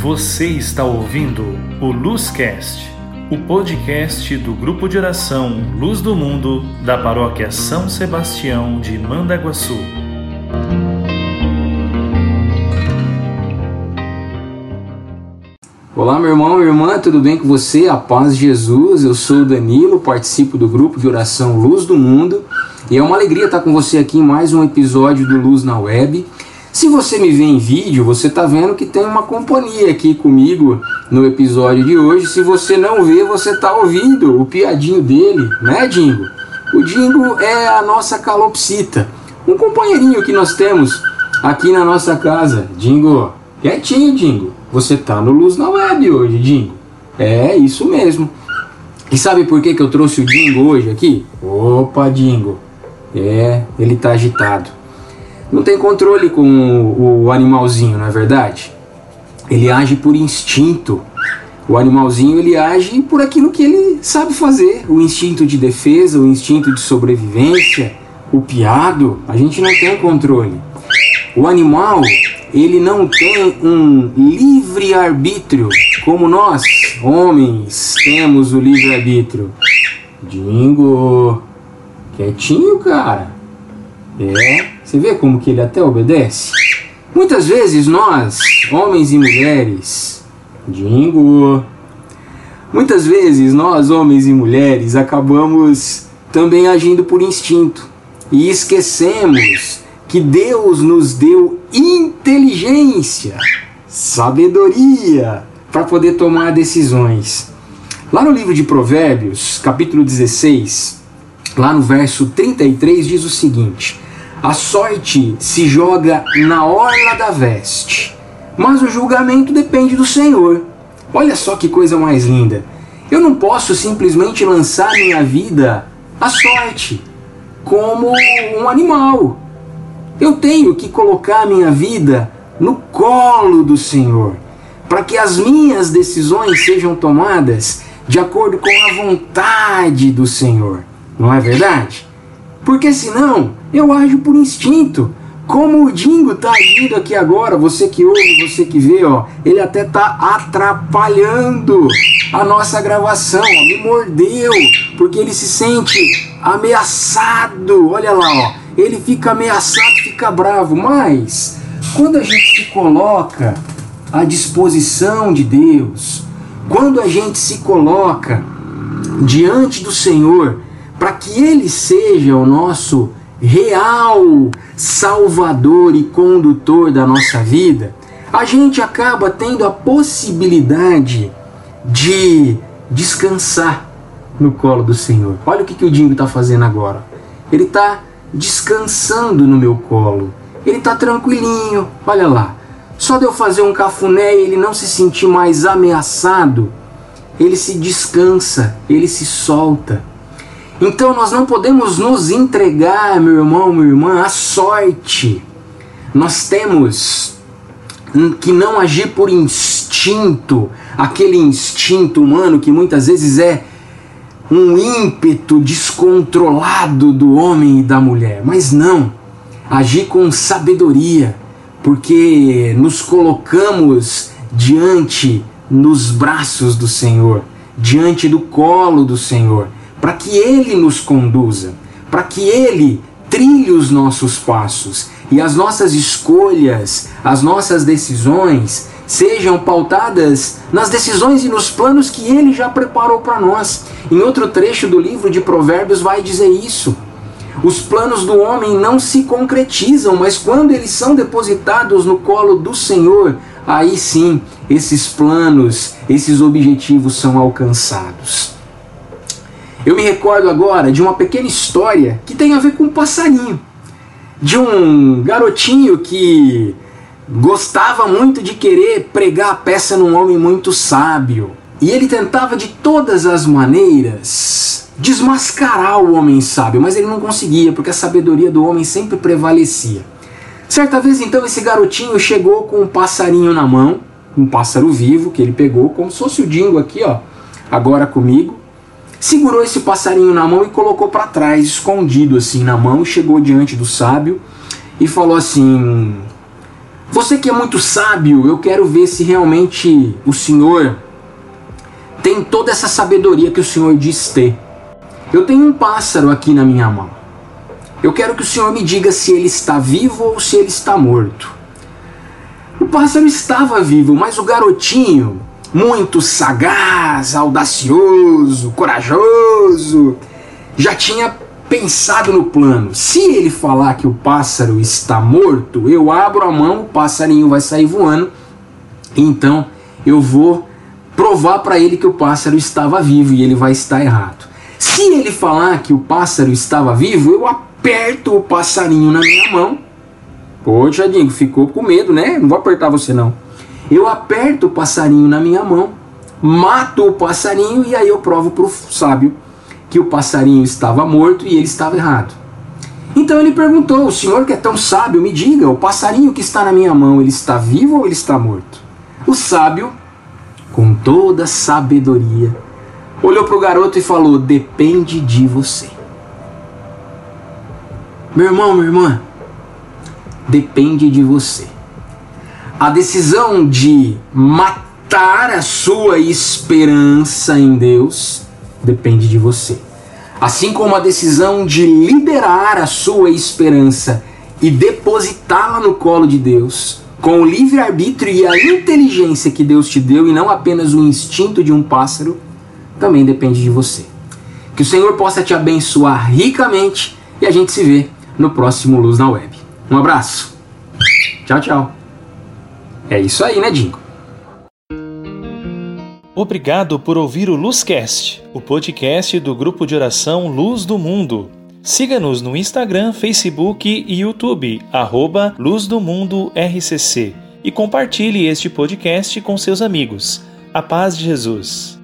Você está ouvindo o Luzcast, o podcast do grupo de oração Luz do Mundo da paróquia São Sebastião de Mandaguaçu. Olá, meu irmão, minha irmã, tudo bem com você? A paz de Jesus. Eu sou o Danilo, participo do grupo de oração Luz do Mundo e é uma alegria estar com você aqui em mais um episódio do Luz na Web. Se você me vê em vídeo, você está vendo que tem uma companhia aqui comigo no episódio de hoje. Se você não vê, você está ouvindo o piadinho dele, né, Dingo? O Dingo é a nossa calopsita, um companheirinho que nós temos aqui na nossa casa. Dingo, quietinho, Dingo. Você tá no Luz na Web hoje, Dingo. É isso mesmo. E sabe por que, que eu trouxe o Dingo hoje aqui? Opa, Dingo. É, ele tá agitado não tem controle com o, animalzinho, não é verdade? Ele age por instinto. O animalzinho ele age por aquilo que ele sabe fazer, o instinto de defesa, o instinto de sobrevivência, o piado, a gente não tem controle. O animal, ele não tem um livre arbítrio, como nós, homens, temos o livre arbítrio. Dingo, quietinho, cara. É, você vê como que ele até obedece? Muitas vezes nós, homens e mulheres, Dingo, muitas vezes nós, homens e mulheres, acabamos também agindo por instinto e esquecemos que Deus nos deu inteligência, sabedoria para poder tomar decisões. Lá no livro de Provérbios, capítulo 16, lá no verso 33, diz o seguinte: a sorte se joga na orla da veste, mas o julgamento depende do Senhor. Olha só que coisa mais linda. Eu não posso simplesmente lançar minha vida à sorte, como um animal. Eu tenho que colocar minha vida no colo do Senhor, para que as minhas decisões sejam tomadas de acordo com a vontade do Senhor. Não é verdade? Porque senão eu ajo por instinto. Como o Dingo tá agindo aqui agora, você que ouve, você que vê, ó, ele até tá atrapalhando a nossa gravação, ó, me mordeu, porque ele se sente ameaçado. Olha lá, ó, ele fica ameaçado, fica bravo, mas quando a gente se coloca à disposição de Deus, quando a gente se coloca diante do Senhor, para que Ele seja o nosso real salvador e condutor da nossa vida, a gente acaba tendo a possibilidade de descansar no colo do Senhor. Olha o que, que o Dingo está fazendo agora. Ele está descansando no meu colo. Ele está tranquilinho. Olha lá. Só de eu fazer um cafuné e ele não se sentir mais ameaçado, ele se descansa, ele se solta. Então nós não podemos nos entregar, meu irmão, minha irmã, à sorte. Nós temos que não agir por instinto, aquele instinto humano que muitas vezes é um ímpeto descontrolado do homem e da mulher, mas não, agir com sabedoria, porque nos colocamos diante nos braços do Senhor, diante do colo do Senhor para que Ele nos conduza, para que Ele trilhe os nossos passos e as nossas escolhas, as nossas decisões sejam pautadas nas decisões e nos planos que Ele já preparou para nós. Em outro trecho do livro de Provérbios vai dizer isso. Os planos do homem não se concretizam, mas quando eles são depositados no colo do Senhor, aí sim esses planos, esses objetivos são alcançados. Eu me recordo agora de uma pequena história que tem a ver com um passarinho. De um garotinho que gostava muito de querer pregar a peça num homem muito sábio. E ele tentava de todas as maneiras desmascarar o homem sábio, mas ele não conseguia, porque a sabedoria do homem sempre prevalecia. Certa vez então esse garotinho chegou com um passarinho na mão, um pássaro vivo que ele pegou, como se fosse o Dingo aqui, ó, agora comigo segurou esse passarinho na mão e colocou para trás, escondido assim na mão, chegou diante do sábio e falou assim: Você que é muito sábio, eu quero ver se realmente o Senhor tem toda essa sabedoria que o Senhor diz ter. Eu tenho um pássaro aqui na minha mão. Eu quero que o Senhor me diga se ele está vivo ou se ele está morto. O pássaro estava vivo, mas o garotinho, muito sagaz, audacioso, corajoso, já tinha pensado no plano. Se ele falar que o pássaro está morto, eu abro a mão, o passarinho vai sair voando. Então eu vou provar para ele que o pássaro estava vivo e ele vai estar errado. Se ele falar que o pássaro estava vivo, eu aperto o passarinho na minha mão. Poxa, Dingo, ficou com medo, né? Não vou apertar você não. Eu aperto o passarinho na minha mão, mato o passarinho e aí eu provo para o sábio que o passarinho estava morto e ele estava errado. Então ele perguntou: O senhor que é tão sábio, me diga, o passarinho que está na minha mão, ele está vivo ou ele está morto? O sábio, com toda sabedoria, olhou para o garoto e falou: Depende de você. Meu irmão, minha irmã, depende de você. A decisão de matar a sua esperança em Deus depende de você. Assim como a decisão de liberar a sua esperança e depositá-la no colo de Deus, com o livre-arbítrio e a inteligência que Deus te deu e não apenas o instinto de um pássaro, também depende de você. Que o Senhor possa te abençoar ricamente e a gente se vê no próximo Luz na Web. Um abraço. Tchau, tchau. É isso aí, né, Dingo? Obrigado por ouvir o Luzcast, o podcast do grupo de oração Luz do Mundo. Siga-nos no Instagram, Facebook e YouTube, arroba Luz do Mundo RCC, e compartilhe este podcast com seus amigos. A paz de Jesus.